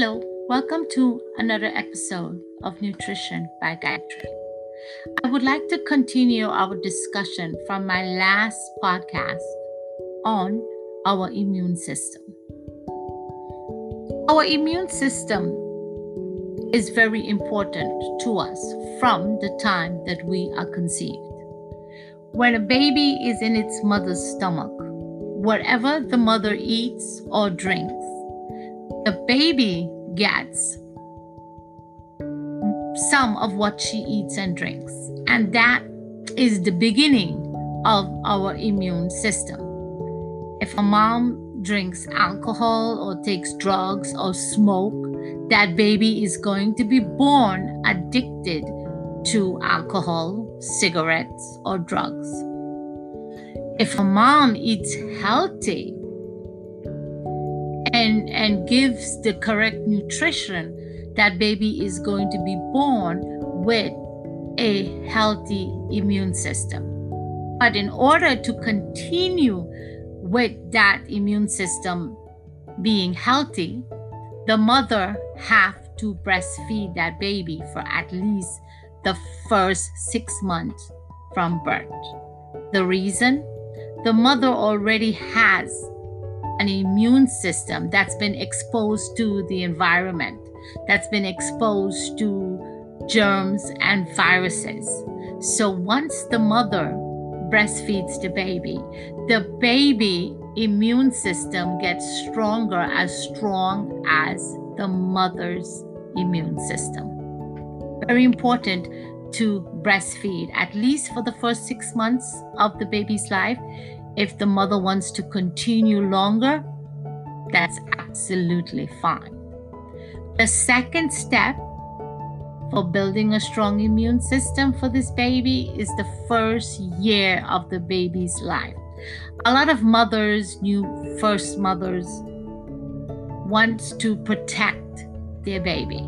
Hello, welcome to another episode of Nutrition by Gayatri. I would like to continue our discussion from my last podcast on our immune system. Our immune system is very important to us from the time that we are conceived. When a baby is in its mother's stomach, whatever the mother eats or drinks, the baby gets some of what she eats and drinks. And that is the beginning of our immune system. If a mom drinks alcohol or takes drugs or smoke, that baby is going to be born addicted to alcohol, cigarettes, or drugs. If a mom eats healthy and, and gives the correct nutrition, that baby is going to be born with a healthy immune system. But in order to continue with that immune system being healthy, the mother have to breastfeed that baby for at least the first six months from birth. The reason? The mother already has an immune system that's been exposed to the environment, that's been exposed to germs and viruses. So once the mother breastfeeds the baby, the baby immune system gets stronger as strong as the mother's immune system. Very important to breastfeed at least for the first six months of the baby's life. If the mother wants to continue longer, that's absolutely fine. The second step for building a strong immune system for this baby is the first year of the baby's life. A lot of mothers, new first mothers, want to protect their baby.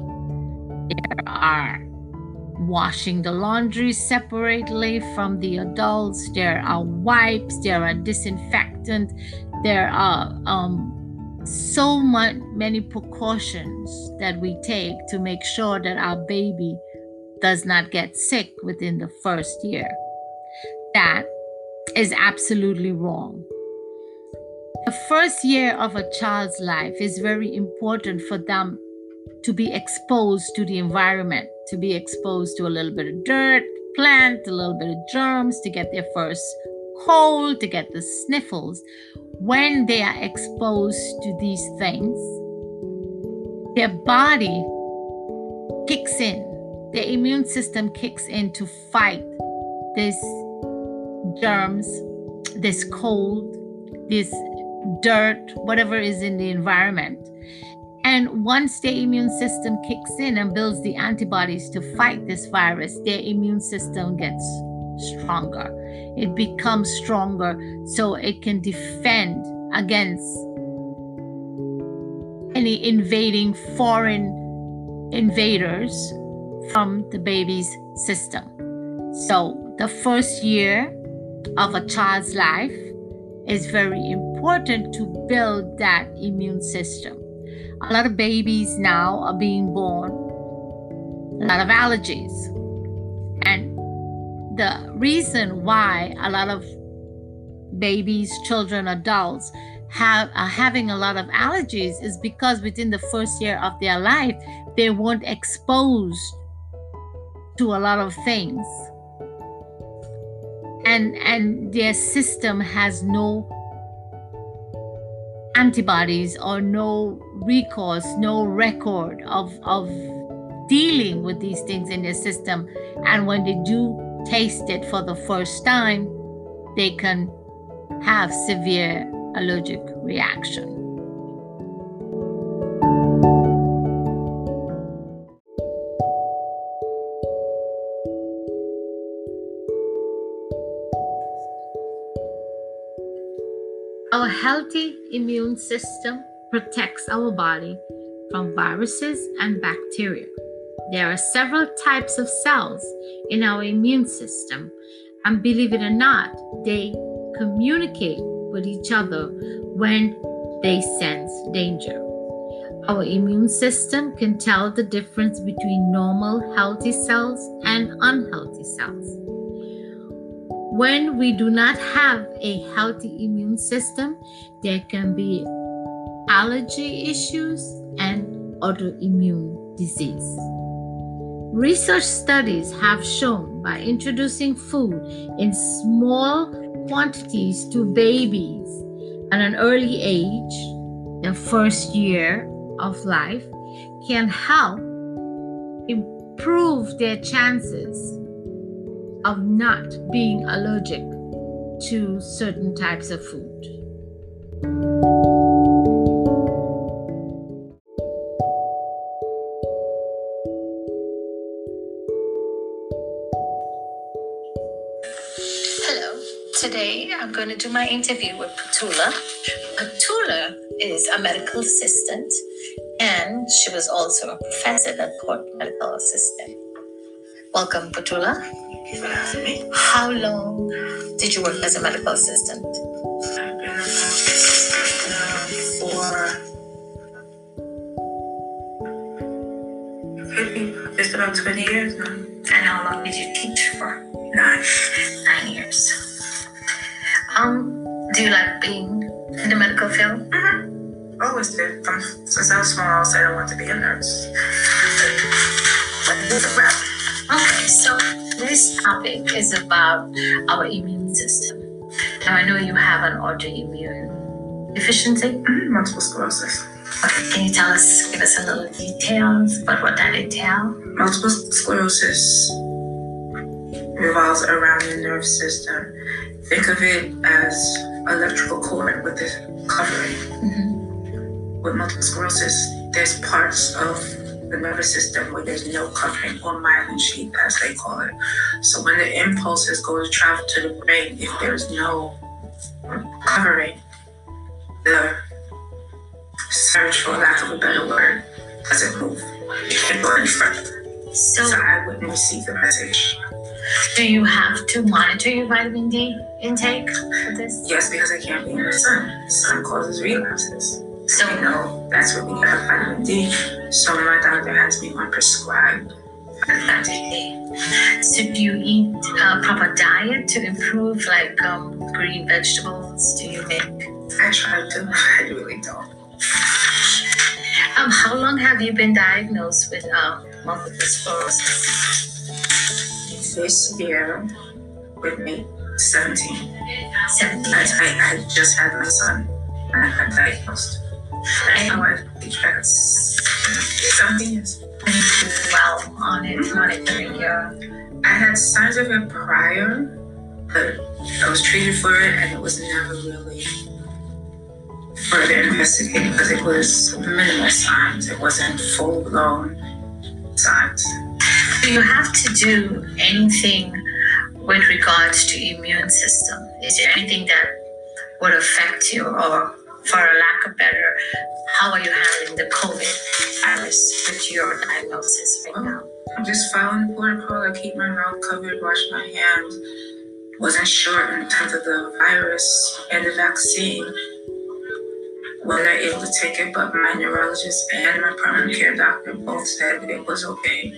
There are washing the laundry separately from the adults. There are wipes. There are disinfectant. There are um, so much, many precautions that we take to make sure that our baby does not get sick within the first year. That is absolutely wrong. The first year of a child's life is very important for them to be exposed to the environment, to be exposed to a little bit of dirt, plant, a little bit of germs, to get their first cold, to get the sniffles. When they are exposed to these things, their body kicks in, their immune system kicks in to fight this germs, this cold, this dirt, whatever is in the environment. And once their immune system kicks in and builds the antibodies to fight this virus, their immune system gets stronger. It becomes stronger so it can defend against any invading foreign invaders from the baby's system. So, the first year of a child's life is very important to build that immune system. A lot of babies now are being born, a lot of allergies. And the reason why a lot of babies, children, adults have are having a lot of allergies is because within the first year of their life they weren't exposed to a lot of things and and their system has no antibodies or no recourse no record of of dealing with these things in their system. And when they do taste it for the first time they can have severe allergic reaction healthy immune system protects our body from viruses and bacteria. There are several types of cells in our immune system, and believe it or not, they communicate with each other when they sense danger. Our immune system can tell the difference between normal, healthy cells and unhealthy cells. When we do not have a healthy immune system, there can be allergy issues and autoimmune disease. Research studies have shown by introducing food in small quantities to babies at an early age, the first year of life, can help improve their chances of not being allergic to certain types of food. Hello. Today I'm going to do my interview with Petula. Petula is a medical assistant and she was also a professor at Port Medical Assistant. Welcome, Petula. Thank you for having me. How long did you work as a medical assistant? I've been a medical assistant for just about 20 years now. And how long did you teach for? Nine. Nine years. Um, do you like being in the medical field? Mm-hmm. Always did. From, since I was small, I said I wanted to be a nurse. But I did the rep. Okay, so this topic is about our immune system. Now I know you have an autoimmune deficiency. Mhm, Multiple sclerosis. Okay, can you tell us, give us a little details about what that entails? Multiple sclerosis revolves around the nerve system. Think of it as electrical cord with this covering. Mm-hmm. with multiple sclerosis, there's parts of the nervous system where there's no covering or myelin sheath, as they call it. So when the impulses go to travel to the brain, if there's no covering, the search, for lack of a better word, doesn't move. It can't go any further. So, So I wouldn't receive the message. do you have to monitor your vitamin D intake for this? Yes, because I can't be in the sun. The sun causes relapses. So, no. that's where we our vitamin D. So my doctor has me on prescribed vitamin D. so do you eat a proper diet to improve, like um, green vegetables? Do you make? I try to, I really don't. Um, how long have you been diagnosed with um, multiple sclerosis? This year, with me, 17. Seventeen. I, I, I just had my son when I got diagnosed. I know I think that's 17 years. And well on it. I had signs of it prior, but I was treated for it and it was never really further investigated because it was minimal signs. It wasn't full blown signs. Do you have to do anything with regards to immune system? Is there anything that would affect you, or for a lack of better, how are you handling the COVID virus with your diagnosis right now? I'm just following the protocol. I keep my mouth covered, wash my hands. Wasn't sure in terms of the virus and the vaccine when they're able to take it, but my neurologist and my primary care doctor both said it was okay.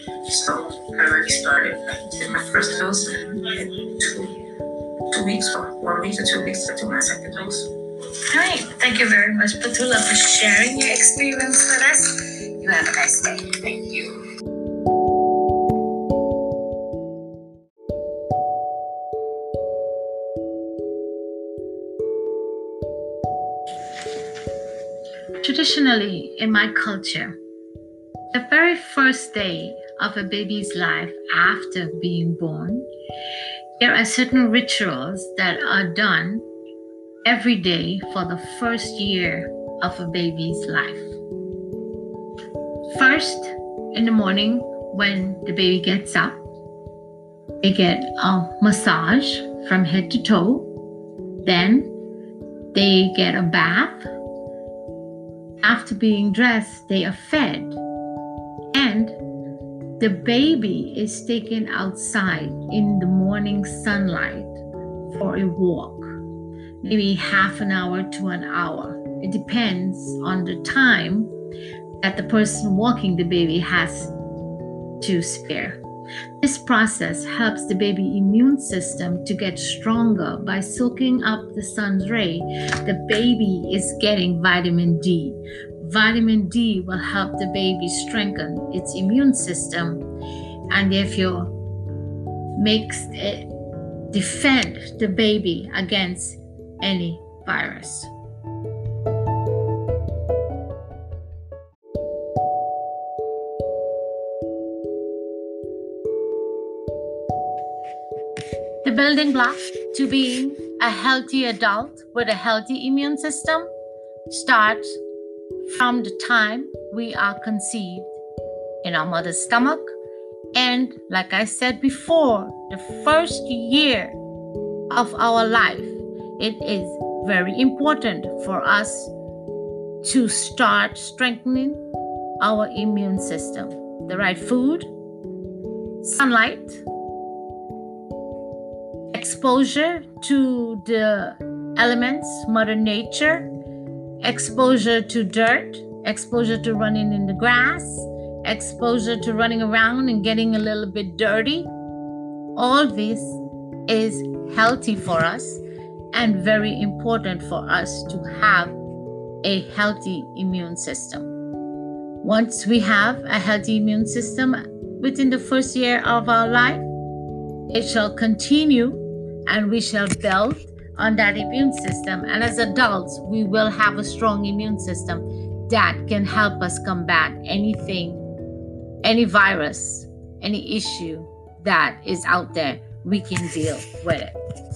So I already started. I did my first dose and in two, two weeks or one week to two weeks to do my second dose. Right. Thank you very much, Petula, for sharing your experience with us. You have a nice day. Thank you. Traditionally, in my culture, the very first day of a baby's life after being born, there are certain rituals that are done every day for the first year of a baby's life. First, in the morning, when the baby gets up, they get a massage from head to toe. Then they get a bath after being dressed, they are fed, and the baby is taken outside in the morning sunlight for a walk, maybe half an hour to an hour. It depends on the time that the person walking the baby has to spare. This process helps the baby immune system to get stronger by soaking up the sun's ray. The baby is getting vitamin D. Vitamin D will help the baby strengthen its immune system and therefore makes it defend the baby against any virus. The building block to being a healthy adult with a healthy immune system starts from the time we are conceived in our mother's stomach. And like I said before, the first year of our life, it is very important for us to start strengthening our immune system. The right food, sunlight, exposure to the elements, Mother Nature, exposure to dirt, exposure to running in the grass, exposure to running around and getting a little bit dirty. All this is healthy for us and very important for us to have a healthy immune system. Once we have a healthy immune system within the first year of our life, it shall continue and we shall build on that immune system. And as adults, we will have a strong immune system that can help us combat anything, any virus, any issue that is out there. We can deal with it.